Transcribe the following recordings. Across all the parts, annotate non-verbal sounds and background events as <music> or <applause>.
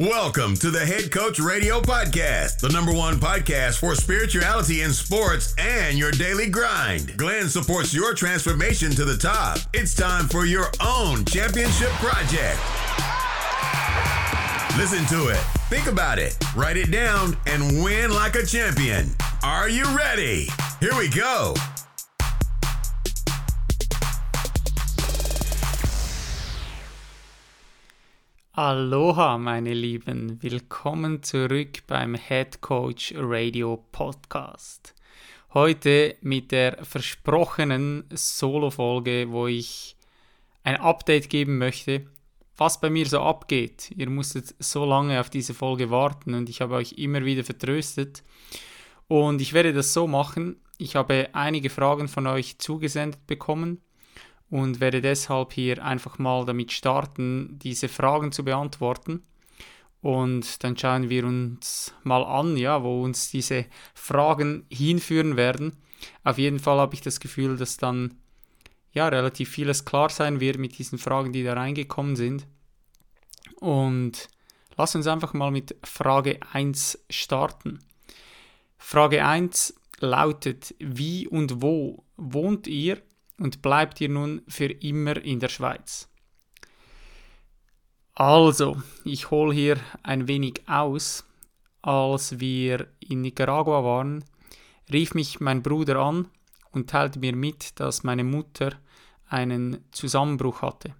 Welcome to the Head Coach Radio Podcast, the number one podcast for spirituality in sports and your daily grind. Glenn supports your transformation to the top. It's time for your own championship project. Listen to it, think about it, write it down, and win like a champion. Are you ready? Here we go. Aloha, meine Lieben. Willkommen zurück beim Head Coach Radio Podcast. Heute mit der versprochenen Solo-Folge, wo ich ein Update geben möchte, was bei mir so abgeht. Ihr musstet so lange auf diese Folge warten und ich habe euch immer wieder vertröstet. Und ich werde das so machen. Ich habe einige Fragen von euch zugesendet bekommen und werde deshalb hier einfach mal damit starten, diese Fragen zu beantworten. Und dann schauen wir uns mal an, ja, wo uns diese Fragen hinführen werden. Auf jeden Fall habe ich das Gefühl, dass dann ja relativ vieles klar sein wird mit diesen Fragen, die da reingekommen sind. Und lass uns einfach mal mit Frage 1 starten. Frage 1 lautet, wie und wo wohnt ihr und bleibt ihr nun für immer in der Schweiz. Also, ich hole hier ein wenig aus. Als wir in Nicaragua waren, rief mich mein Bruder an und teilte mir mit, dass meine Mutter einen Zusammenbruch hatte.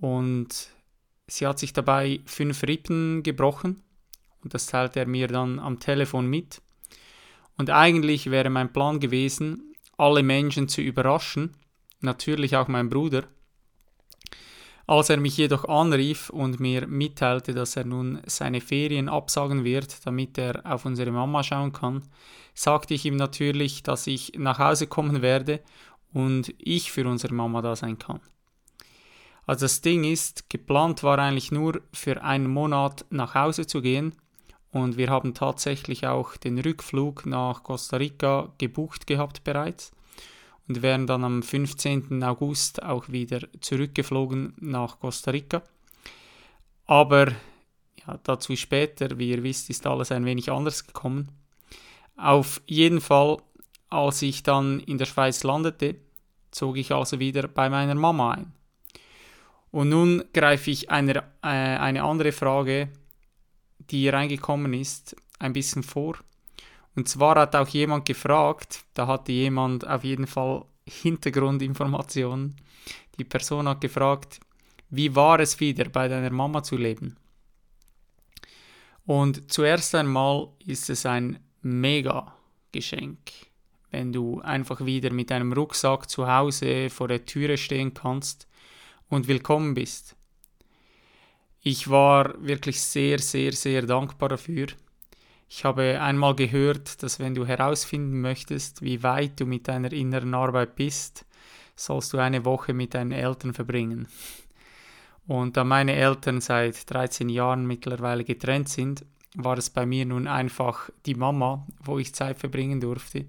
Und sie hat sich dabei fünf Rippen gebrochen und das teilte er mir dann am Telefon mit. Und eigentlich wäre mein Plan gewesen, alle Menschen zu überraschen, natürlich auch mein Bruder. Als er mich jedoch anrief und mir mitteilte, dass er nun seine Ferien absagen wird, damit er auf unsere Mama schauen kann, sagte ich ihm natürlich, dass ich nach Hause kommen werde und ich für unsere Mama da sein kann. Also das Ding ist, geplant war eigentlich nur für einen Monat nach Hause zu gehen und wir haben tatsächlich auch den Rückflug nach Costa Rica gebucht gehabt bereits und wären dann am 15. August auch wieder zurückgeflogen nach Costa Rica. Aber ja, dazu später, wie ihr wisst, ist alles ein wenig anders gekommen. Auf jeden Fall, als ich dann in der Schweiz landete, zog ich also wieder bei meiner Mama ein. Und nun greife ich eine, äh, eine andere Frage die reingekommen ist, ein bisschen vor. Und zwar hat auch jemand gefragt, da hatte jemand auf jeden Fall Hintergrundinformationen. Die Person hat gefragt, wie war es wieder bei deiner Mama zu leben? Und zuerst einmal ist es ein mega Geschenk, wenn du einfach wieder mit deinem Rucksack zu Hause vor der Türe stehen kannst und willkommen bist. Ich war wirklich sehr, sehr, sehr dankbar dafür. Ich habe einmal gehört, dass wenn du herausfinden möchtest, wie weit du mit deiner inneren Arbeit bist, sollst du eine Woche mit deinen Eltern verbringen. Und da meine Eltern seit 13 Jahren mittlerweile getrennt sind, war es bei mir nun einfach die Mama, wo ich Zeit verbringen durfte.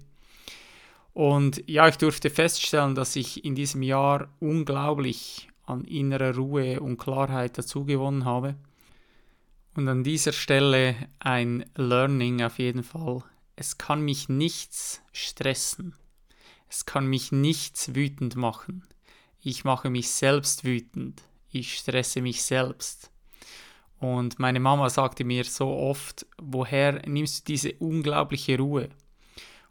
Und ja, ich durfte feststellen, dass ich in diesem Jahr unglaublich an innerer Ruhe und Klarheit dazugewonnen habe. Und an dieser Stelle ein Learning auf jeden Fall. Es kann mich nichts stressen. Es kann mich nichts wütend machen. Ich mache mich selbst wütend. Ich stresse mich selbst. Und meine Mama sagte mir so oft, woher nimmst du diese unglaubliche Ruhe?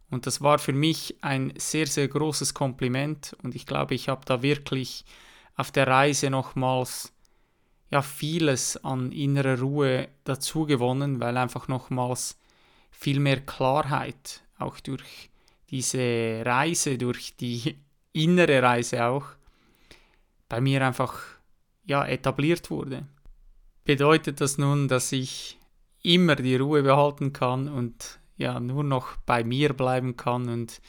Und das war für mich ein sehr, sehr großes Kompliment und ich glaube, ich habe da wirklich auf der Reise nochmals ja vieles an innerer Ruhe dazu gewonnen, weil einfach nochmals viel mehr Klarheit auch durch diese Reise, durch die <laughs> innere Reise auch bei mir einfach ja etabliert wurde. Bedeutet das nun, dass ich immer die Ruhe behalten kann und ja nur noch bei mir bleiben kann und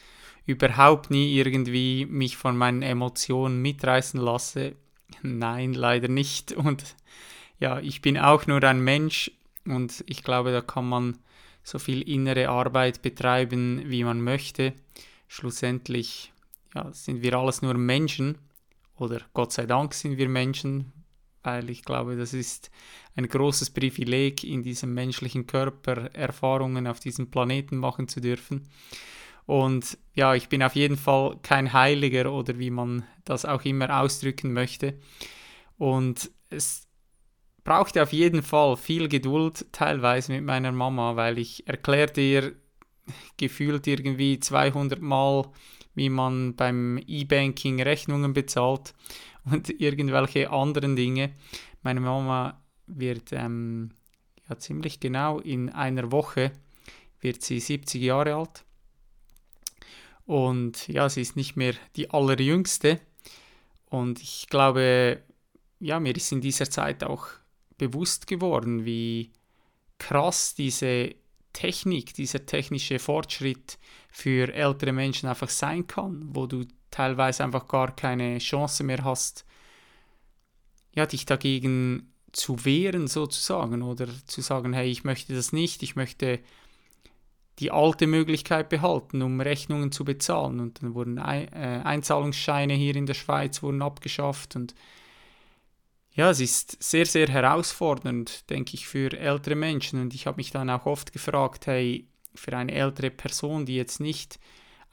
überhaupt nie irgendwie mich von meinen Emotionen mitreißen lasse. Nein, leider nicht. Und ja, ich bin auch nur ein Mensch und ich glaube, da kann man so viel innere Arbeit betreiben, wie man möchte. Schlussendlich ja, sind wir alles nur Menschen oder Gott sei Dank sind wir Menschen, weil ich glaube, das ist ein großes Privileg, in diesem menschlichen Körper Erfahrungen auf diesem Planeten machen zu dürfen. Und ja, ich bin auf jeden Fall kein Heiliger oder wie man das auch immer ausdrücken möchte. Und es brauchte auf jeden Fall viel Geduld teilweise mit meiner Mama, weil ich erklärte ihr gefühlt irgendwie 200 Mal, wie man beim E-Banking Rechnungen bezahlt <laughs> und irgendwelche anderen Dinge. Meine Mama wird ähm, ja ziemlich genau in einer Woche wird sie 70 Jahre alt und ja, sie ist nicht mehr die allerjüngste. Und ich glaube, ja, mir ist in dieser Zeit auch bewusst geworden, wie krass diese Technik, dieser technische Fortschritt für ältere Menschen einfach sein kann, wo du teilweise einfach gar keine Chance mehr hast, ja, dich dagegen zu wehren sozusagen oder zu sagen, hey, ich möchte das nicht, ich möchte die alte Möglichkeit behalten, um Rechnungen zu bezahlen. Und dann wurden äh, Einzahlungsscheine hier in der Schweiz wurden abgeschafft. Und ja, es ist sehr, sehr herausfordernd, denke ich, für ältere Menschen. Und ich habe mich dann auch oft gefragt, hey, für eine ältere Person, die jetzt nicht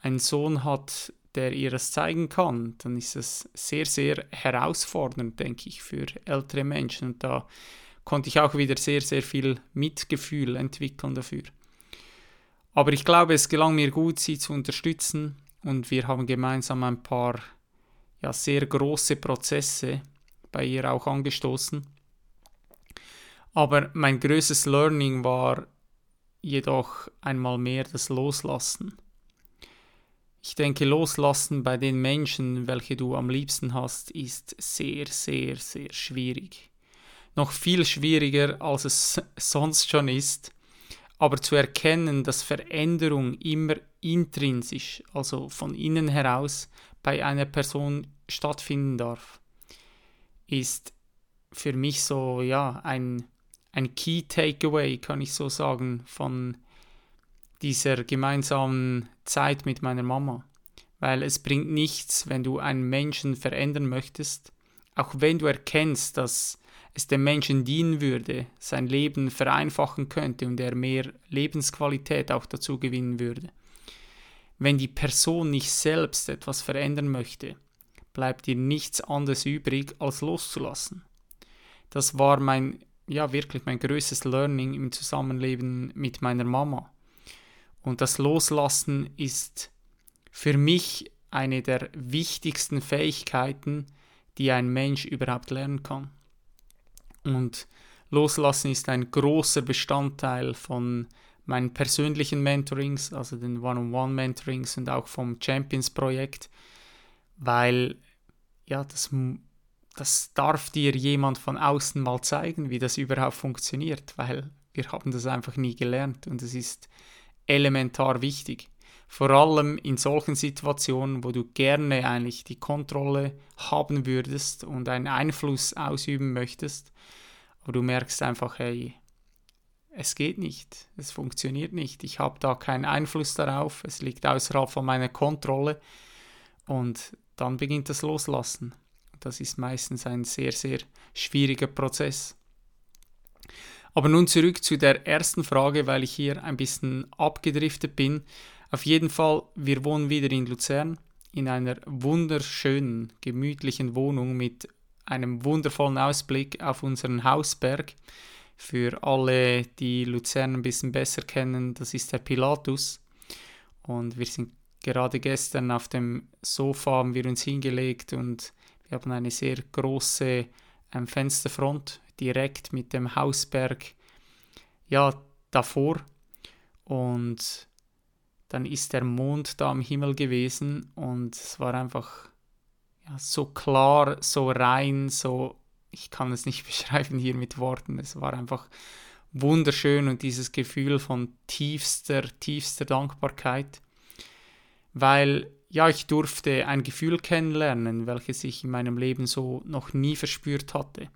einen Sohn hat, der ihr das zeigen kann, dann ist es sehr, sehr herausfordernd, denke ich, für ältere Menschen. Und da konnte ich auch wieder sehr, sehr viel Mitgefühl entwickeln dafür. Aber ich glaube, es gelang mir gut, sie zu unterstützen und wir haben gemeinsam ein paar ja, sehr große Prozesse bei ihr auch angestoßen. Aber mein größtes Learning war jedoch einmal mehr das Loslassen. Ich denke, Loslassen bei den Menschen, welche du am liebsten hast, ist sehr, sehr, sehr schwierig. Noch viel schwieriger, als es <laughs> sonst schon ist, aber zu erkennen, dass Veränderung immer intrinsisch, also von innen heraus, bei einer Person stattfinden darf, ist für mich so, ja, ein, ein Key Takeaway, kann ich so sagen, von dieser gemeinsamen Zeit mit meiner Mama. Weil es bringt nichts, wenn du einen Menschen verändern möchtest, auch wenn du erkennst, dass es dem Menschen dienen würde, sein Leben vereinfachen könnte und er mehr Lebensqualität auch dazu gewinnen würde. Wenn die Person nicht selbst etwas verändern möchte, bleibt ihr nichts anderes übrig, als loszulassen. Das war mein, ja wirklich mein größtes Learning im Zusammenleben mit meiner Mama. Und das Loslassen ist für mich eine der wichtigsten Fähigkeiten, die ein Mensch überhaupt lernen kann. Und Loslassen ist ein großer Bestandteil von meinen persönlichen Mentorings, also den One-on-One-Mentorings und auch vom Champions-Projekt, weil ja, das, das darf dir jemand von außen mal zeigen, wie das überhaupt funktioniert, weil wir haben das einfach nie gelernt und es ist elementar wichtig. Vor allem in solchen Situationen, wo du gerne eigentlich die Kontrolle haben würdest und einen Einfluss ausüben möchtest, aber du merkst einfach, hey, es geht nicht, es funktioniert nicht, ich habe da keinen Einfluss darauf, es liegt außerhalb von meiner Kontrolle und dann beginnt das Loslassen. Das ist meistens ein sehr, sehr schwieriger Prozess. Aber nun zurück zu der ersten Frage, weil ich hier ein bisschen abgedriftet bin. Auf jeden Fall, wir wohnen wieder in Luzern in einer wunderschönen, gemütlichen Wohnung mit einem wundervollen Ausblick auf unseren Hausberg. Für alle, die Luzern ein bisschen besser kennen, das ist der Pilatus. Und wir sind gerade gestern auf dem Sofa haben wir uns hingelegt und wir haben eine sehr große ähm, Fensterfront direkt mit dem Hausberg ja davor und dann ist der Mond da am Himmel gewesen und es war einfach ja, so klar, so rein, so, ich kann es nicht <laughs> beschreiben hier mit Worten, es war einfach wunderschön und dieses Gefühl von tiefster, tiefster Dankbarkeit, weil ja, ich durfte ein Gefühl kennenlernen, welches ich in meinem Leben so noch nie verspürt hatte.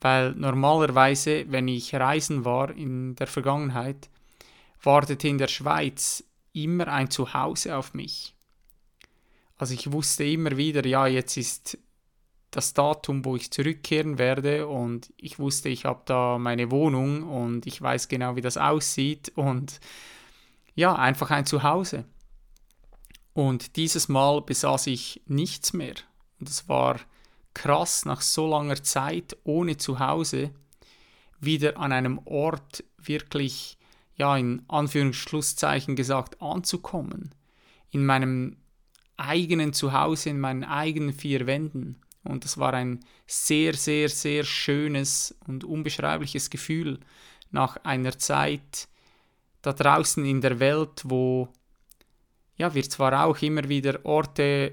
Weil normalerweise, wenn ich reisen war in der Vergangenheit, wartete in der Schweiz immer ein Zuhause auf mich. Also ich wusste immer wieder, ja, jetzt ist das Datum, wo ich zurückkehren werde und ich wusste, ich habe da meine Wohnung und ich weiß genau, wie das aussieht und ja, einfach ein Zuhause. Und dieses Mal besaß ich nichts mehr. Und es war krass, nach so langer Zeit ohne Zuhause wieder an einem Ort wirklich, ja, in Anführungsschlusszeichen gesagt, anzukommen. In meinem eigenen Zuhause, in meinen eigenen vier Wänden. Und das war ein sehr, sehr, sehr schönes und unbeschreibliches Gefühl nach einer Zeit da draußen in der Welt, wo ja, wir zwar auch immer wieder Orte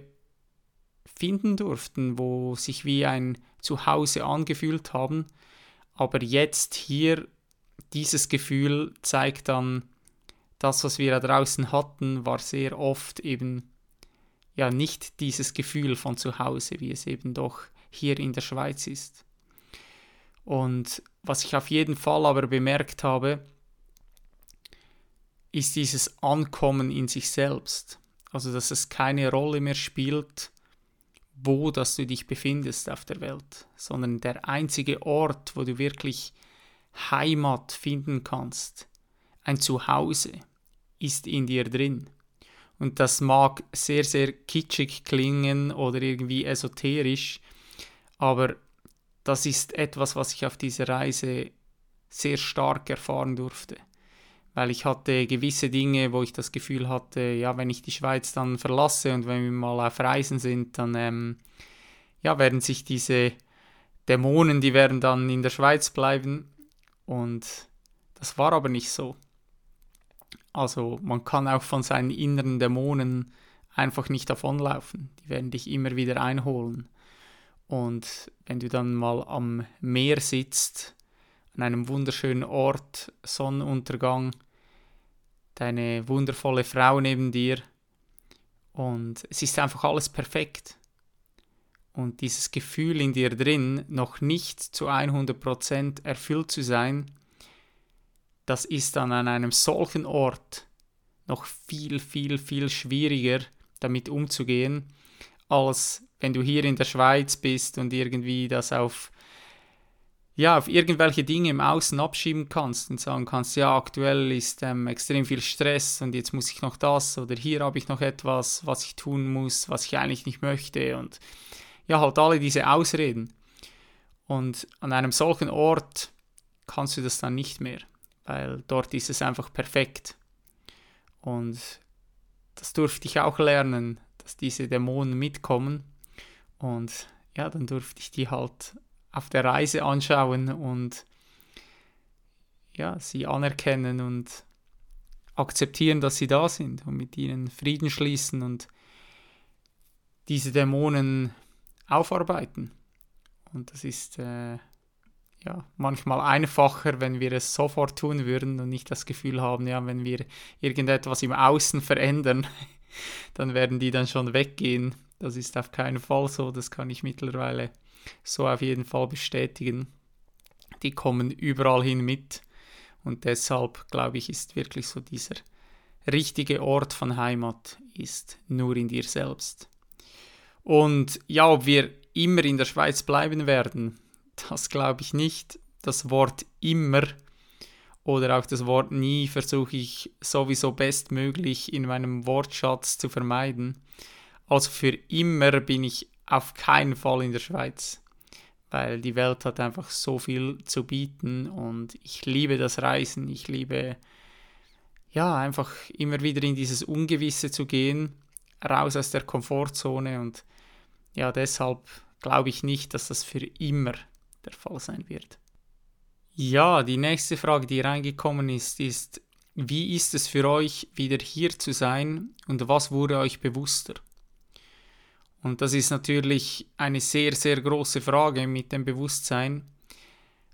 finden durften, wo sich wie ein Zuhause angefühlt haben, aber jetzt hier dieses Gefühl zeigt dann, das, was wir da draußen hatten, war sehr oft eben ja nicht dieses Gefühl von zu Hause, wie es eben doch hier in der Schweiz ist. Und was ich auf jeden Fall aber bemerkt habe, ist dieses Ankommen in sich selbst. Also, dass es keine Rolle mehr spielt, wo dass du dich befindest auf der Welt, sondern der einzige Ort, wo du wirklich Heimat finden kannst, ein Zuhause, ist in dir drin. Und das mag sehr, sehr kitschig klingen oder irgendwie esoterisch, aber das ist etwas, was ich auf dieser Reise sehr stark erfahren durfte. Weil ich hatte gewisse Dinge, wo ich das Gefühl hatte, ja, wenn ich die Schweiz dann verlasse und wenn wir mal auf Reisen sind, dann ähm, ja, werden sich diese Dämonen, die werden dann in der Schweiz bleiben und das war aber nicht so. Also man kann auch von seinen inneren Dämonen einfach nicht davonlaufen. Die werden dich immer wieder einholen. Und wenn du dann mal am Meer sitzt an einem wunderschönen Ort, Sonnenuntergang, deine wundervolle Frau neben dir und es ist einfach alles perfekt. Und dieses Gefühl in dir drin, noch nicht zu 100% erfüllt zu sein, das ist dann an einem solchen Ort noch viel, viel, viel schwieriger damit umzugehen, als wenn du hier in der Schweiz bist und irgendwie das auf ja, auf irgendwelche Dinge im Außen abschieben kannst und sagen kannst, ja, aktuell ist ähm, extrem viel Stress und jetzt muss ich noch das oder hier habe ich noch etwas, was ich tun muss, was ich eigentlich nicht möchte und ja, halt alle diese Ausreden. Und an einem solchen Ort kannst du das dann nicht mehr, weil dort ist es einfach perfekt. Und das durfte ich auch lernen, dass diese Dämonen mitkommen. Und ja, dann durfte ich die halt auf der Reise anschauen und ja, sie anerkennen und akzeptieren, dass sie da sind und mit ihnen Frieden schließen und diese Dämonen aufarbeiten. Und das ist äh, ja manchmal einfacher, wenn wir es sofort tun würden und nicht das Gefühl haben, ja, wenn wir irgendetwas im Außen verändern, <laughs> dann werden die dann schon weggehen. Das ist auf keinen Fall so, das kann ich mittlerweile so auf jeden Fall bestätigen. Die kommen überall hin mit und deshalb glaube ich, ist wirklich so dieser richtige Ort von Heimat ist nur in dir selbst. Und ja, ob wir immer in der Schweiz bleiben werden, das glaube ich nicht. Das Wort immer oder auch das Wort nie versuche ich sowieso bestmöglich in meinem Wortschatz zu vermeiden. Also für immer bin ich auf keinen Fall in der Schweiz, weil die Welt hat einfach so viel zu bieten und ich liebe das Reisen, ich liebe ja einfach immer wieder in dieses Ungewisse zu gehen, raus aus der Komfortzone und ja, deshalb glaube ich nicht, dass das für immer der Fall sein wird. Ja, die nächste Frage, die reingekommen ist, ist, wie ist es für euch, wieder hier zu sein und was wurde euch bewusster? Und das ist natürlich eine sehr, sehr große Frage mit dem Bewusstsein.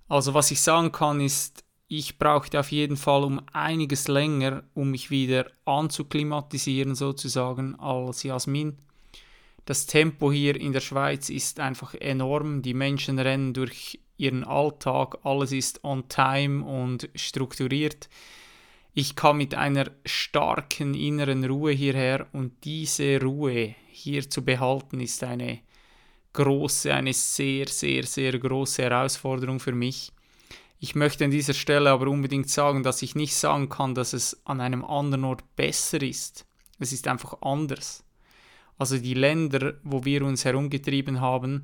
Also was ich sagen kann ist, ich brauchte auf jeden Fall um einiges länger, um mich wieder anzuklimatisieren sozusagen als Jasmin. Das Tempo hier in der Schweiz ist einfach enorm. Die Menschen rennen durch ihren Alltag, alles ist on time und strukturiert. Ich kam mit einer starken inneren Ruhe hierher und diese Ruhe hier zu behalten ist eine große, eine sehr, sehr, sehr große Herausforderung für mich. Ich möchte an dieser Stelle aber unbedingt sagen, dass ich nicht sagen kann, dass es an einem anderen Ort besser ist. Es ist einfach anders. Also die Länder, wo wir uns herumgetrieben haben,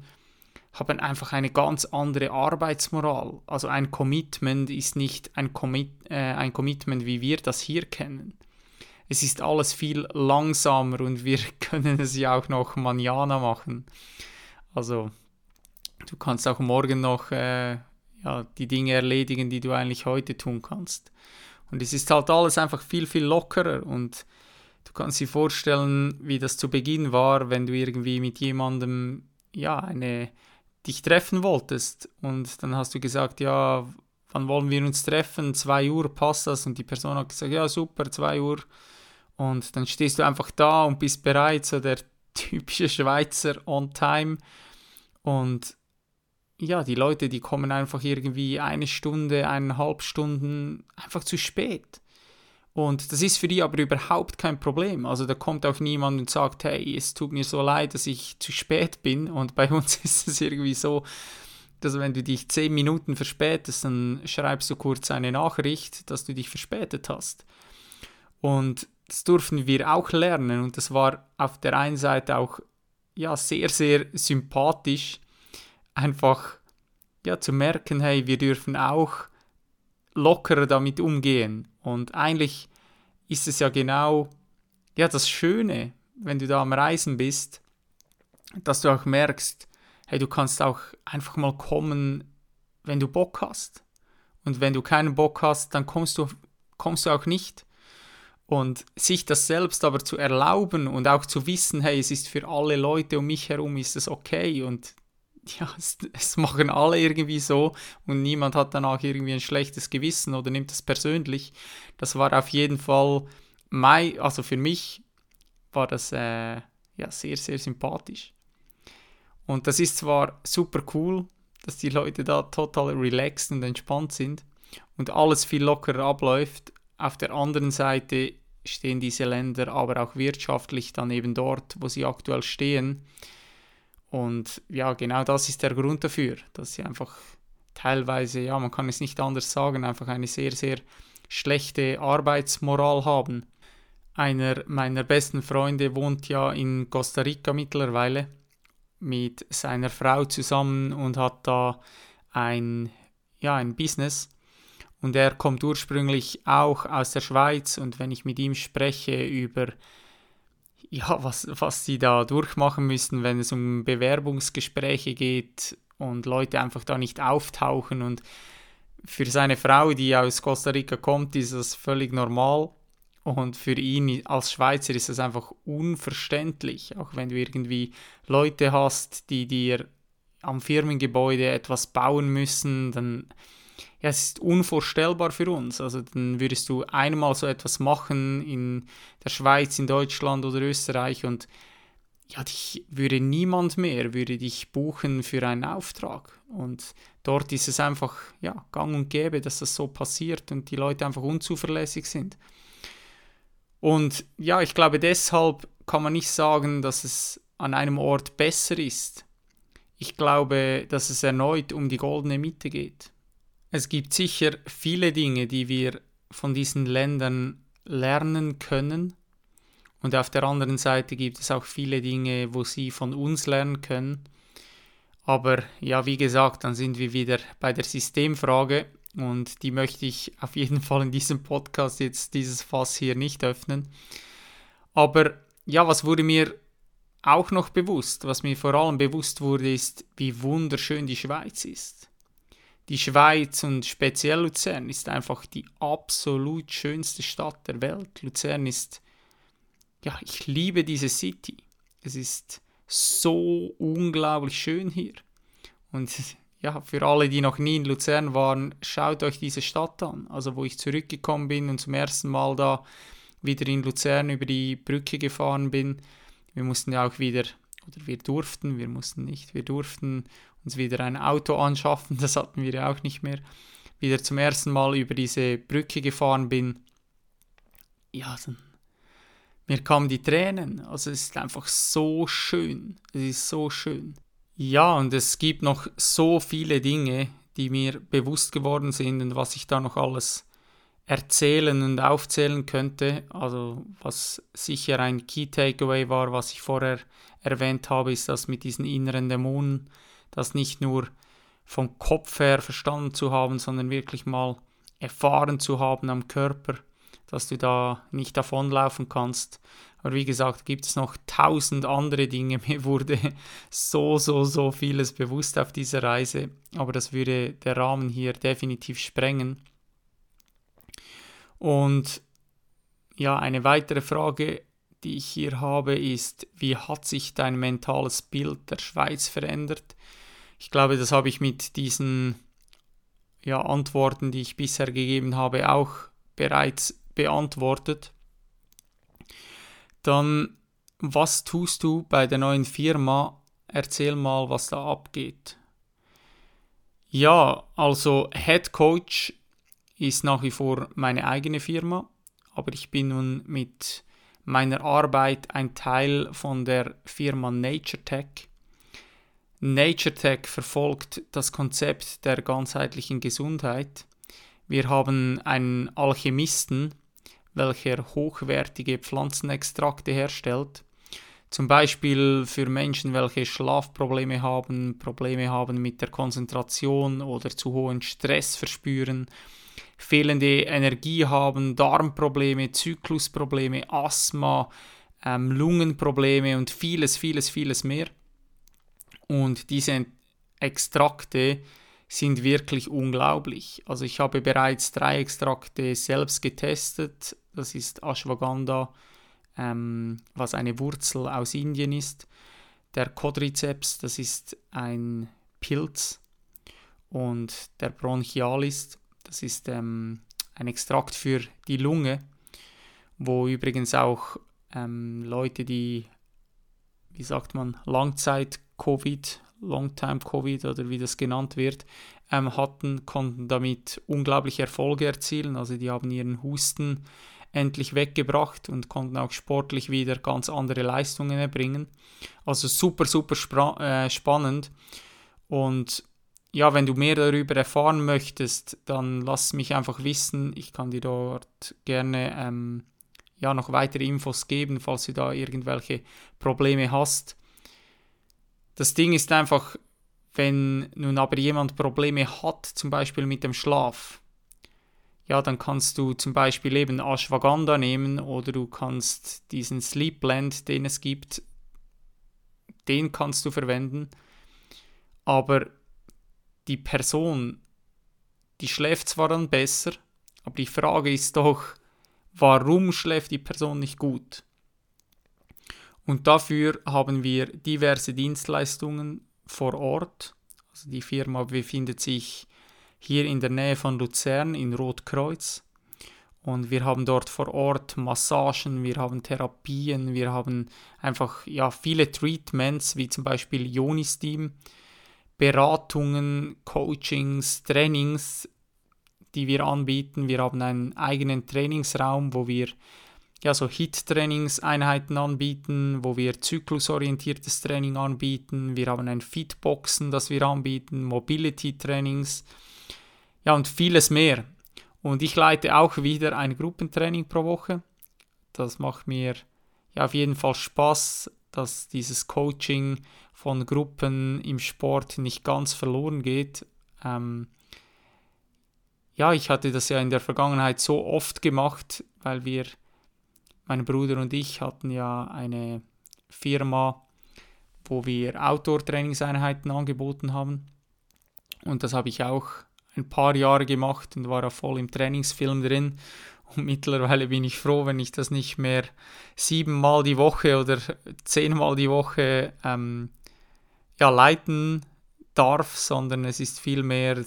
haben einfach eine ganz andere Arbeitsmoral. Also ein Commitment ist nicht ein, Commit, äh, ein Commitment, wie wir das hier kennen. Es ist alles viel langsamer und wir <laughs> können es ja auch noch manjana machen. Also du kannst auch morgen noch äh, ja, die Dinge erledigen, die du eigentlich heute tun kannst. Und es ist halt alles einfach viel, viel lockerer und du kannst dir vorstellen, wie das zu Beginn war, wenn du irgendwie mit jemandem, ja, eine, dich treffen wolltest und dann hast du gesagt, ja, wann wollen wir uns treffen? 2 Uhr passt das? Und die Person hat gesagt, ja, super, 2 Uhr. Und dann stehst du einfach da und bist bereit, so der <laughs> typische Schweizer on time. Und ja, die Leute, die kommen einfach irgendwie eine Stunde, eineinhalb Stunden einfach zu spät. Und das ist für die aber überhaupt kein Problem. Also da kommt auch niemand und sagt, hey, es tut mir so leid, dass ich zu spät bin. Und bei <laughs> uns ist es irgendwie so, dass wenn du dich zehn Minuten verspätest, dann schreibst du kurz eine Nachricht, dass du dich verspätet hast. Und das durften wir auch lernen und das war auf der einen Seite auch ja sehr sehr sympathisch einfach ja, zu merken, hey, wir dürfen auch lockerer damit umgehen. Und eigentlich ist es ja genau ja, das Schöne, wenn du da am Reisen bist, dass du auch merkst, hey, du kannst auch einfach mal kommen, wenn du Bock hast. Und wenn du keinen Bock hast, dann kommst du, kommst du auch nicht. Und sich das selbst aber zu erlauben und auch zu wissen, hey, es ist für alle Leute um mich herum, ist es okay und <laughs> ja, es, es, machen alle irgendwie so und niemand hat danach irgendwie ein schlechtes Gewissen oder nimmt es persönlich. Das war auf jeden Fall mein, also für mich war das äh, ja sehr, sehr sympathisch. Und das ist zwar super cool, dass die Leute da total relaxed und entspannt sind und alles viel lockerer abläuft. Auf der anderen Seite stehen diese Länder aber auch wirtschaftlich dann eben dort, wo sie aktuell stehen und ja, genau das ist der Grund dafür, dass sie einfach teilweise, ja, man kann es nicht anders sagen, einfach eine sehr, sehr schlechte Arbeitsmoral haben. Einer meiner besten Freunde wohnt ja in Costa Rica mittlerweile mit seiner Frau zusammen und hat da ein, ja, ein Business. Und er kommt ursprünglich auch aus der Schweiz und wenn ich mit ihm spreche über ja, was, was sie da durchmachen müssen, wenn es um Bewerbungsgespräche geht und Leute einfach da nicht auftauchen. Und für seine Frau, die aus Costa Rica kommt, ist das völlig normal. Und für ihn als Schweizer ist das einfach unverständlich. Auch wenn du irgendwie Leute hast, die dir am Firmengebäude etwas bauen müssen, dann ja, es ist unvorstellbar für uns. Also dann würdest du einmal so etwas machen in der Schweiz, in Deutschland oder Österreich und ja, dich würde niemand mehr, würde dich buchen für einen Auftrag. Und dort ist es einfach, ja, gang und gäbe, dass das so passiert und die Leute einfach unzuverlässig sind. Und ja, ich glaube, deshalb kann man nicht sagen, dass es an einem Ort besser ist. Ich glaube, dass es erneut um die goldene Mitte geht. Es gibt sicher viele Dinge, die wir von diesen Ländern lernen können. Und auf der anderen Seite gibt es auch viele Dinge, wo sie von uns lernen können. Aber ja, wie gesagt, dann sind wir wieder bei der Systemfrage und die möchte ich auf jeden Fall in diesem Podcast jetzt dieses Fass hier nicht öffnen. Aber ja, was wurde mir auch noch bewusst, was mir vor allem bewusst wurde, ist, wie wunderschön die Schweiz ist die Schweiz und speziell Luzern ist einfach die absolut schönste Stadt der Welt. Luzern ist, ja, ich liebe diese City. Es ist so unglaublich schön hier. Und ja, für alle, die noch nie in Luzern waren, schaut euch diese Stadt an. Also wo ich zurückgekommen bin und zum ersten Mal da wieder in Luzern über die Brücke gefahren bin. Wir mussten ja auch wieder, oder wir durften, wir mussten nicht, wir durften uns wieder ein Auto anschaffen, <laughs> das hatten wir ja auch nicht mehr, wieder zum ersten Mal über diese Brücke gefahren bin, ja, dann, mir kamen die Tränen. Also es ist einfach so schön. Es ist so schön. Ja, und es gibt noch so viele Dinge, die mir bewusst geworden sind und was ich da noch alles erzählen und aufzählen könnte. Also was sicher ein Key Takeaway war, was ich vorher erwähnt habe, ist das mit diesen inneren Dämonen, das nicht nur vom Kopf her verstanden zu haben, sondern wirklich mal erfahren zu haben am Körper, dass du da nicht davonlaufen kannst. Aber wie gesagt, gibt es noch tausend andere Dinge. <laughs> Mir wurde so, so, so vieles bewusst auf dieser Reise, aber das würde der Rahmen hier definitiv sprengen. Und ja, eine weitere Frage, die ich hier habe, ist, wie hat sich dein mentales Bild der Schweiz verändert? Ich glaube, das habe ich mit diesen ja, Antworten, die ich bisher gegeben habe, auch bereits beantwortet. Dann, was tust du bei der neuen Firma? Erzähl mal, was da abgeht. Ja, also Head Coach ist nach wie vor meine eigene Firma, aber ich bin nun mit meiner Arbeit ein Teil von der Firma Nature Tech. Nature Tech verfolgt das Konzept der ganzheitlichen Gesundheit. Wir haben einen Alchemisten, welcher hochwertige Pflanzenextrakte herstellt. Zum Beispiel für Menschen, welche Schlafprobleme haben, Probleme haben mit der Konzentration oder zu hohen Stress verspüren, fehlende Energie haben, Darmprobleme, Zyklusprobleme, Asthma, ähm, Lungenprobleme und vieles, vieles, vieles mehr. Und diese Extrakte sind wirklich unglaublich. Also ich habe bereits drei Extrakte selbst getestet. Das ist Ashwagandha, ähm, was eine Wurzel aus Indien ist. Der Quadriceps, das ist ein Pilz. Und der Bronchialis, das ist ähm, ein Extrakt für die Lunge, wo übrigens auch ähm, Leute, die, wie sagt man, Langzeit-Covid, Longtime-Covid oder wie das genannt wird, ähm, hatten, konnten damit unglaubliche Erfolge erzielen. Also die haben ihren Husten endlich weggebracht und konnten auch sportlich wieder ganz andere Leistungen erbringen. Also super, super äh, spannend. Und ja, wenn du mehr darüber erfahren möchtest, dann lass mich einfach wissen. Ich kann dir dort gerne ähm, ja, noch weitere Infos geben, falls du da irgendwelche Probleme hast. Das Ding ist einfach, wenn nun aber jemand Probleme hat, zum Beispiel mit dem Schlaf, ja, dann kannst du zum Beispiel eben Ashwagandha nehmen oder du kannst diesen Sleep Blend, den es gibt, den kannst du verwenden. Aber die Person, die schläft zwar dann besser, aber die Frage ist doch, warum schläft die Person nicht gut? Und dafür haben wir diverse Dienstleistungen vor Ort. Also die Firma befindet sich hier in der Nähe von Luzern in Rotkreuz. Und wir haben dort vor Ort Massagen, wir haben Therapien, wir haben einfach ja, viele Treatments, wie zum Beispiel Ionistim, Beratungen, Coachings, Trainings, die wir anbieten. Wir haben einen eigenen Trainingsraum, wo wir ja, so HIT-Trainingseinheiten anbieten, wo wir zyklusorientiertes Training anbieten. Wir haben ein Fitboxen, das wir anbieten, Mobility-Trainings, ja und vieles mehr. Und ich leite auch wieder ein Gruppentraining pro Woche. Das macht mir ja auf jeden Fall Spaß, dass dieses Coaching von Gruppen im Sport nicht ganz verloren geht. Ähm, ja, ich hatte das ja in der Vergangenheit so oft gemacht, weil wir, mein Bruder und ich hatten ja eine Firma, wo wir Outdoor-Trainingseinheiten angeboten haben. Und das habe ich auch ein paar Jahre gemacht und war auch voll im Trainingsfilm drin. Und <laughs> mittlerweile bin ich froh, wenn ich das nicht mehr siebenmal die Woche oder zehnmal die Woche ähm, ja, leiten darf, sondern es ist vielmehr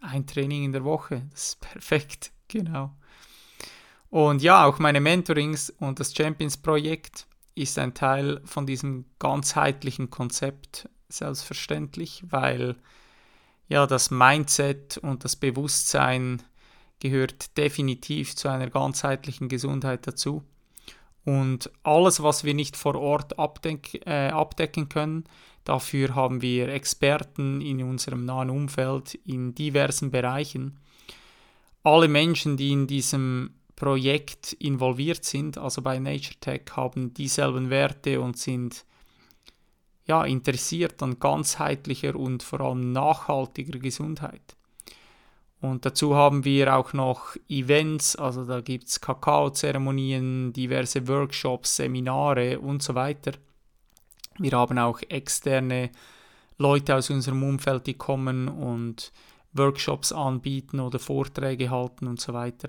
ein Training in der Woche. Das ist <laughs> perfekt, genau. Und ja, auch meine Mentorings und das Champions-Projekt ist ein Teil von diesem ganzheitlichen Konzept, selbstverständlich, weil ja, das Mindset und das Bewusstsein gehört definitiv zu einer ganzheitlichen Gesundheit dazu. Und alles, was wir nicht vor Ort abdeck, äh, abdecken können, Dafür haben wir Experten in unserem nahen Umfeld in diversen Bereichen. Alle Menschen, die in diesem Projekt involviert sind, also bei Nature Tech, haben dieselben Werte und sind ja, interessiert an ganzheitlicher und vor allem nachhaltiger Gesundheit. Und dazu haben wir auch noch Events, also da gibt es Kakaozeremonien, diverse Workshops, Seminare und so weiter. Wir haben auch externe Leute aus unserem Umfeld, die kommen und Workshops anbieten oder Vorträge halten und so weiter.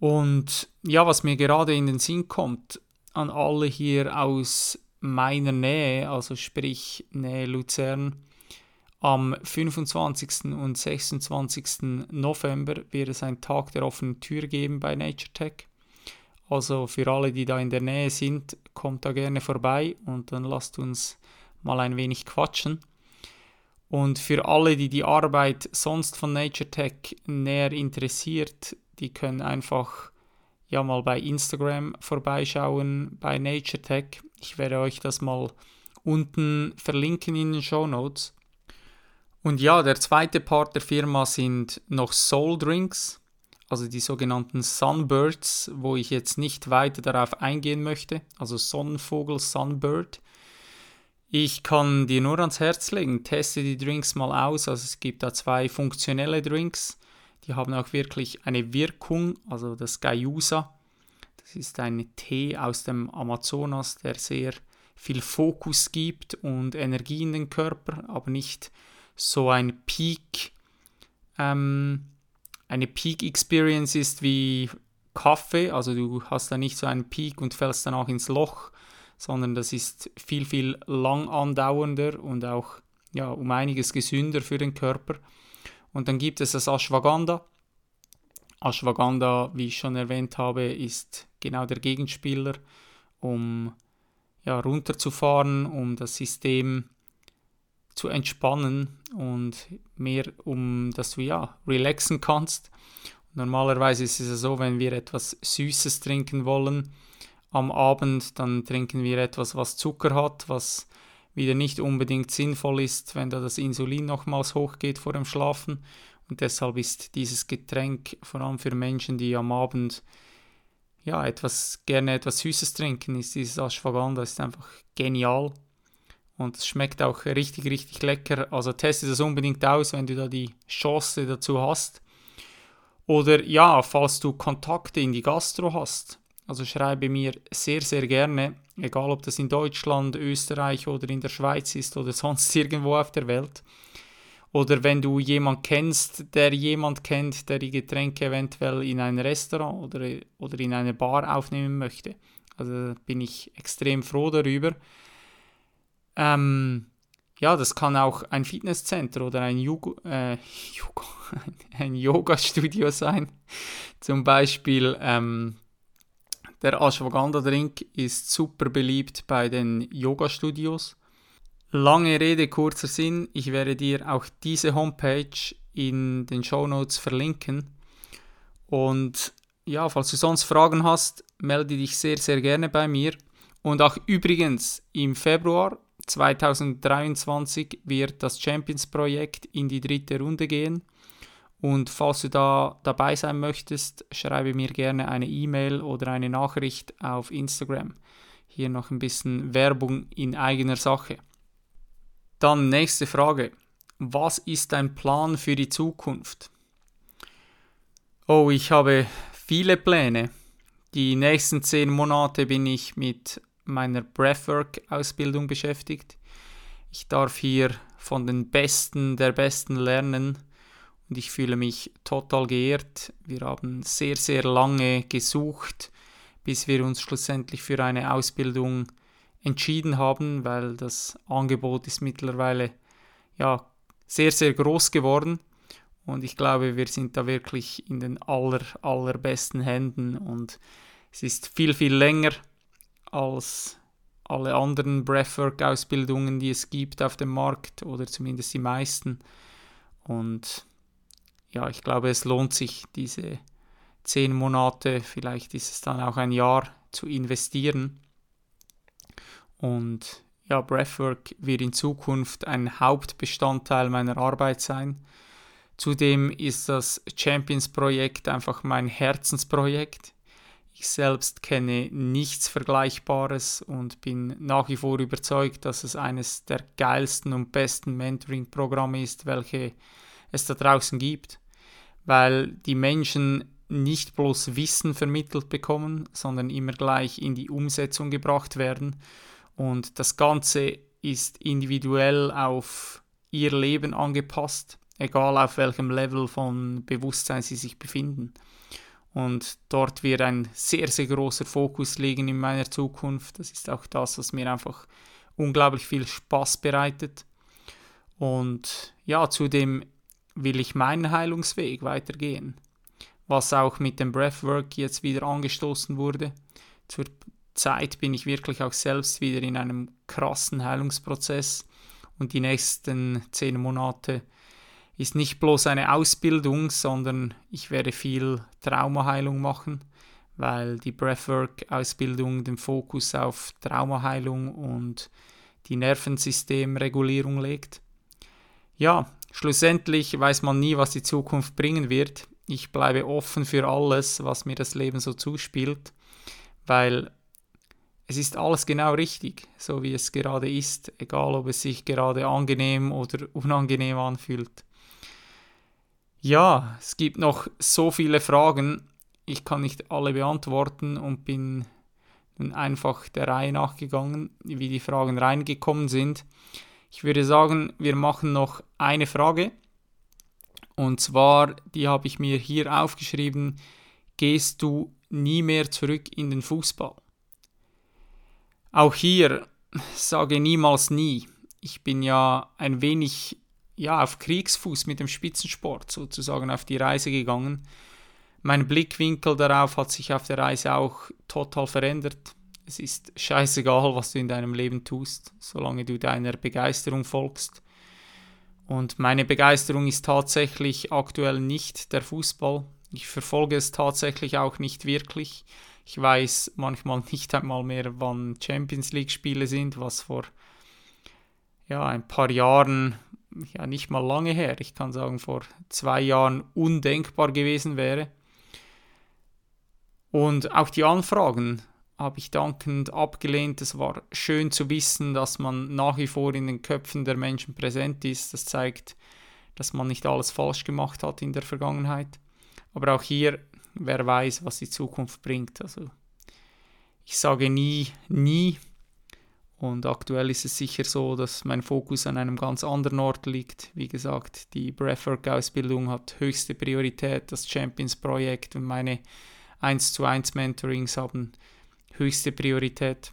Und ja, was mir gerade in den Sinn kommt, an alle hier aus meiner Nähe, also sprich Nähe Luzern, am 25. und 26. November wird es einen Tag der offenen Tür geben bei Nature Tech. Also für alle, die da in der Nähe sind, kommt da gerne vorbei und dann lasst uns mal ein wenig quatschen. Und für alle, die die Arbeit sonst von Nature Tech näher interessiert, die können einfach ja mal bei Instagram vorbeischauen bei Nature Tech. Ich werde euch das mal unten verlinken in den Show Notes. Und ja, der zweite Part der Firma sind noch Soul Drinks, also die sogenannten Sunbirds, wo ich jetzt nicht weiter darauf eingehen möchte, also Sonnenvogel Sunbird. Ich kann dir nur ans Herz legen, teste die Drinks mal aus. Also es gibt da zwei funktionelle Drinks, die haben auch wirklich eine Wirkung, also das Gayusa. Das ist ein Tee aus dem Amazonas, der sehr viel Fokus gibt und Energie in den Körper, aber nicht so ein Peak, ähm, eine Peak Experience ist wie Kaffee, also du hast da nicht so einen Peak und fällst dann auch ins Loch, sondern das ist viel, viel lang andauernder und auch ja, um einiges gesünder für den Körper. Und dann gibt es das Ashwagandha. Ashwagandha, wie ich schon erwähnt habe, ist genau der Gegenspieler, um ja, runterzufahren, um das System zu entspannen und mehr um, dass du ja relaxen kannst. Normalerweise ist es so, wenn wir etwas Süßes trinken wollen am Abend, dann trinken wir etwas, was Zucker hat, was wieder nicht unbedingt sinnvoll ist, wenn da das Insulin nochmals hochgeht vor dem Schlafen. Und deshalb ist dieses Getränk vor allem für Menschen, die am Abend ja etwas gerne etwas Süßes trinken, ist dieses Ashwagandha ist einfach genial. Und es schmeckt auch richtig, richtig lecker. Also teste das unbedingt aus, wenn du da die Chance dazu hast. Oder ja, falls du Kontakte in die Gastro hast. Also schreibe mir sehr, sehr gerne, egal ob das in Deutschland, Österreich oder in der Schweiz ist oder <laughs> sonst irgendwo auf der Welt. Oder wenn du jemanden kennst, der jemand kennt, der die Getränke eventuell in ein Restaurant oder, oder in eine Bar aufnehmen möchte. Also bin ich extrem froh darüber. Ähm, ja, das kann auch ein Fitnesscenter oder ein, Jugo, äh, <laughs> Jugo, ein Yoga-Studio sein. Zum Beispiel ähm, der Ashwagandha-Drink ist super beliebt bei den Yoga-Studios. Lange Rede, kurzer Sinn. Ich werde dir auch diese Homepage in den Show Notes verlinken. Und ja, falls du sonst Fragen hast, melde dich sehr, sehr gerne bei mir. Und auch übrigens im Februar 2023 wird das Champions-Projekt in die dritte Runde gehen. Und falls du da dabei sein möchtest, schreibe mir gerne eine E-Mail oder eine Nachricht auf Instagram. Hier noch ein bisschen Werbung in eigener Sache. Dann nächste Frage. Was ist dein Plan für die Zukunft? Oh, ich habe viele Pläne. Die nächsten zehn Monate bin ich mit meiner Breathwork-Ausbildung beschäftigt. Ich darf hier von den Besten der Besten lernen und ich fühle mich total geehrt. Wir haben sehr, sehr lange gesucht, bis wir uns schlussendlich für eine Ausbildung entschieden haben, weil das Angebot ist mittlerweile ja sehr, sehr groß geworden. Und ich glaube, wir sind da wirklich in den aller, allerbesten Händen und es ist viel, viel länger als alle anderen Breathwork-Ausbildungen, die es gibt auf dem Markt oder zumindest die meisten. Und ja, ich glaube, es lohnt sich, diese zehn Monate, vielleicht ist es dann auch ein Jahr zu investieren. Und ja, Breathwork wird in Zukunft ein Hauptbestandteil meiner Arbeit sein. Zudem ist das Champions-Projekt einfach mein Herzensprojekt. Ich selbst kenne nichts Vergleichbares und bin nach wie vor überzeugt, dass es eines der geilsten und besten Mentoring-Programme ist, welche es da draußen gibt, weil die Menschen nicht bloß Wissen vermittelt bekommen, sondern immer gleich in die Umsetzung gebracht werden. Und das Ganze ist individuell auf ihr Leben angepasst, egal auf welchem Level von Bewusstsein sie sich befinden. Und dort wird ein sehr, sehr großer Fokus liegen in meiner Zukunft. Das ist auch das, was mir einfach unglaublich viel Spaß bereitet. Und ja, zudem will ich meinen Heilungsweg weitergehen was auch mit dem Breathwork jetzt wieder angestoßen wurde. Zur Zeit bin ich wirklich auch selbst wieder in einem krassen Heilungsprozess und die nächsten zehn Monate ist nicht bloß eine Ausbildung, sondern ich werde viel Traumaheilung machen, weil die Breathwork-Ausbildung den Fokus auf Traumaheilung und die Nervensystemregulierung legt. Ja, schlussendlich weiß man nie, was die Zukunft bringen wird. Ich bleibe offen für alles, was mir das Leben so zuspielt, weil es ist alles genau richtig, so wie es gerade ist, egal ob es sich gerade angenehm oder unangenehm anfühlt. Ja, es gibt noch so viele Fragen, ich kann nicht alle beantworten und bin nun einfach der Reihe nachgegangen, wie die Fragen reingekommen sind. Ich würde sagen, wir machen noch eine Frage und zwar, die habe ich mir hier aufgeschrieben, gehst du nie mehr zurück in den Fußball? Auch hier sage niemals nie. Ich bin ja ein wenig ja, auf Kriegsfuß mit dem Spitzensport sozusagen auf die Reise gegangen. Mein Blickwinkel darauf hat sich auf der Reise auch total verändert. Es ist scheißegal, was du in deinem Leben tust, solange du deiner Begeisterung folgst und meine Begeisterung ist tatsächlich aktuell nicht der Fußball. Ich verfolge es tatsächlich auch nicht wirklich. Ich weiß manchmal nicht einmal mehr, wann Champions League-Spiele sind, was vor ja, ein paar Jahren, ja nicht mal lange her, ich kann sagen vor zwei Jahren undenkbar gewesen wäre. Und auch die Anfragen habe ich dankend abgelehnt. Es war schön zu wissen, dass man nach wie vor in den Köpfen der Menschen präsent ist. Das zeigt, dass man nicht alles falsch gemacht hat in der Vergangenheit. Aber auch hier, wer weiß, was die Zukunft bringt. Also ich sage nie, nie. Und aktuell ist es sicher so, dass mein Fokus an einem ganz anderen Ort liegt. Wie gesagt, die Breathwork-Ausbildung hat höchste Priorität. Das Champions-Projekt und meine 1 zu 1 Mentorings haben höchste Priorität.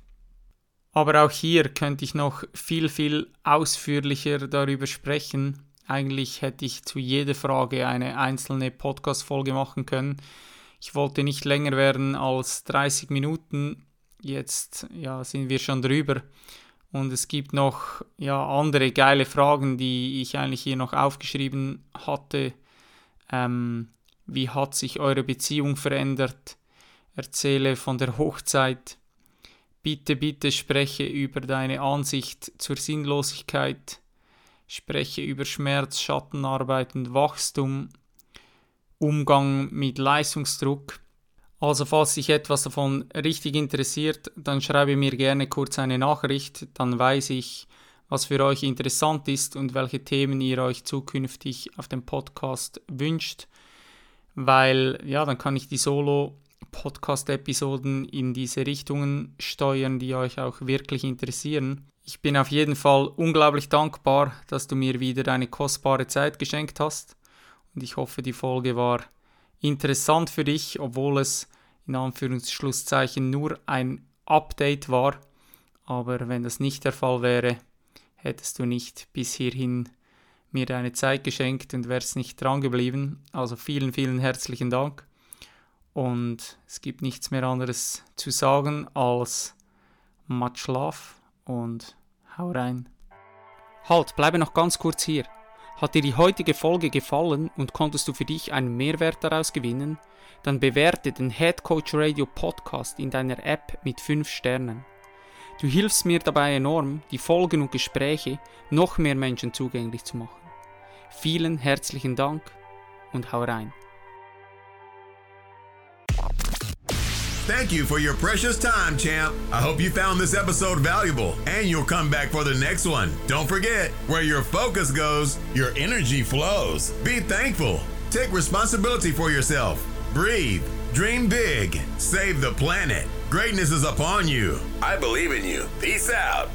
Aber auch hier könnte ich noch viel, viel ausführlicher darüber sprechen. Eigentlich hätte ich zu jeder Frage eine einzelne Podcast-Folge machen können. Ich wollte nicht länger werden als 30 Minuten. Jetzt ja, sind wir schon drüber. Und es gibt noch ja, andere geile Fragen, die ich eigentlich hier noch aufgeschrieben hatte. Ähm, wie hat sich eure Beziehung verändert? Erzähle von der Hochzeit. Bitte, bitte spreche über deine Ansicht zur Sinnlosigkeit, spreche über Schmerz, Schattenarbeit und Wachstum, Umgang mit Leistungsdruck. Also falls dich etwas davon richtig interessiert, dann schreibe mir gerne kurz eine Nachricht, dann weiß ich, was für euch interessant ist und welche Themen ihr euch zukünftig auf dem Podcast wünscht, weil ja, dann kann ich die Solo Podcast-Episoden in diese Richtungen steuern, die euch auch wirklich interessieren. Ich bin auf jeden Fall unglaublich dankbar, dass du mir wieder deine kostbare Zeit geschenkt hast und ich hoffe, die Folge war interessant für dich, obwohl es in Anführungsschlusszeichen nur ein Update war. Aber wenn das nicht der Fall wäre, hättest du nicht bis hierhin mir deine Zeit geschenkt und wärst nicht dran geblieben. Also vielen, vielen herzlichen Dank. Und es gibt nichts mehr anderes zu sagen als much love und hau rein. Halt, bleibe noch ganz kurz hier. Hat dir die heutige Folge gefallen und konntest du für dich einen Mehrwert daraus gewinnen? Dann bewerte den Head Coach Radio Podcast in deiner App mit 5 Sternen. Du hilfst mir dabei enorm, die Folgen und Gespräche noch mehr Menschen zugänglich zu machen. Vielen herzlichen Dank und hau rein. Thank you for your precious time, champ. I hope you found this episode valuable and you'll come back for the next one. Don't forget, where your focus goes, your energy flows. Be thankful. Take responsibility for yourself. Breathe. Dream big. Save the planet. Greatness is upon you. I believe in you. Peace out.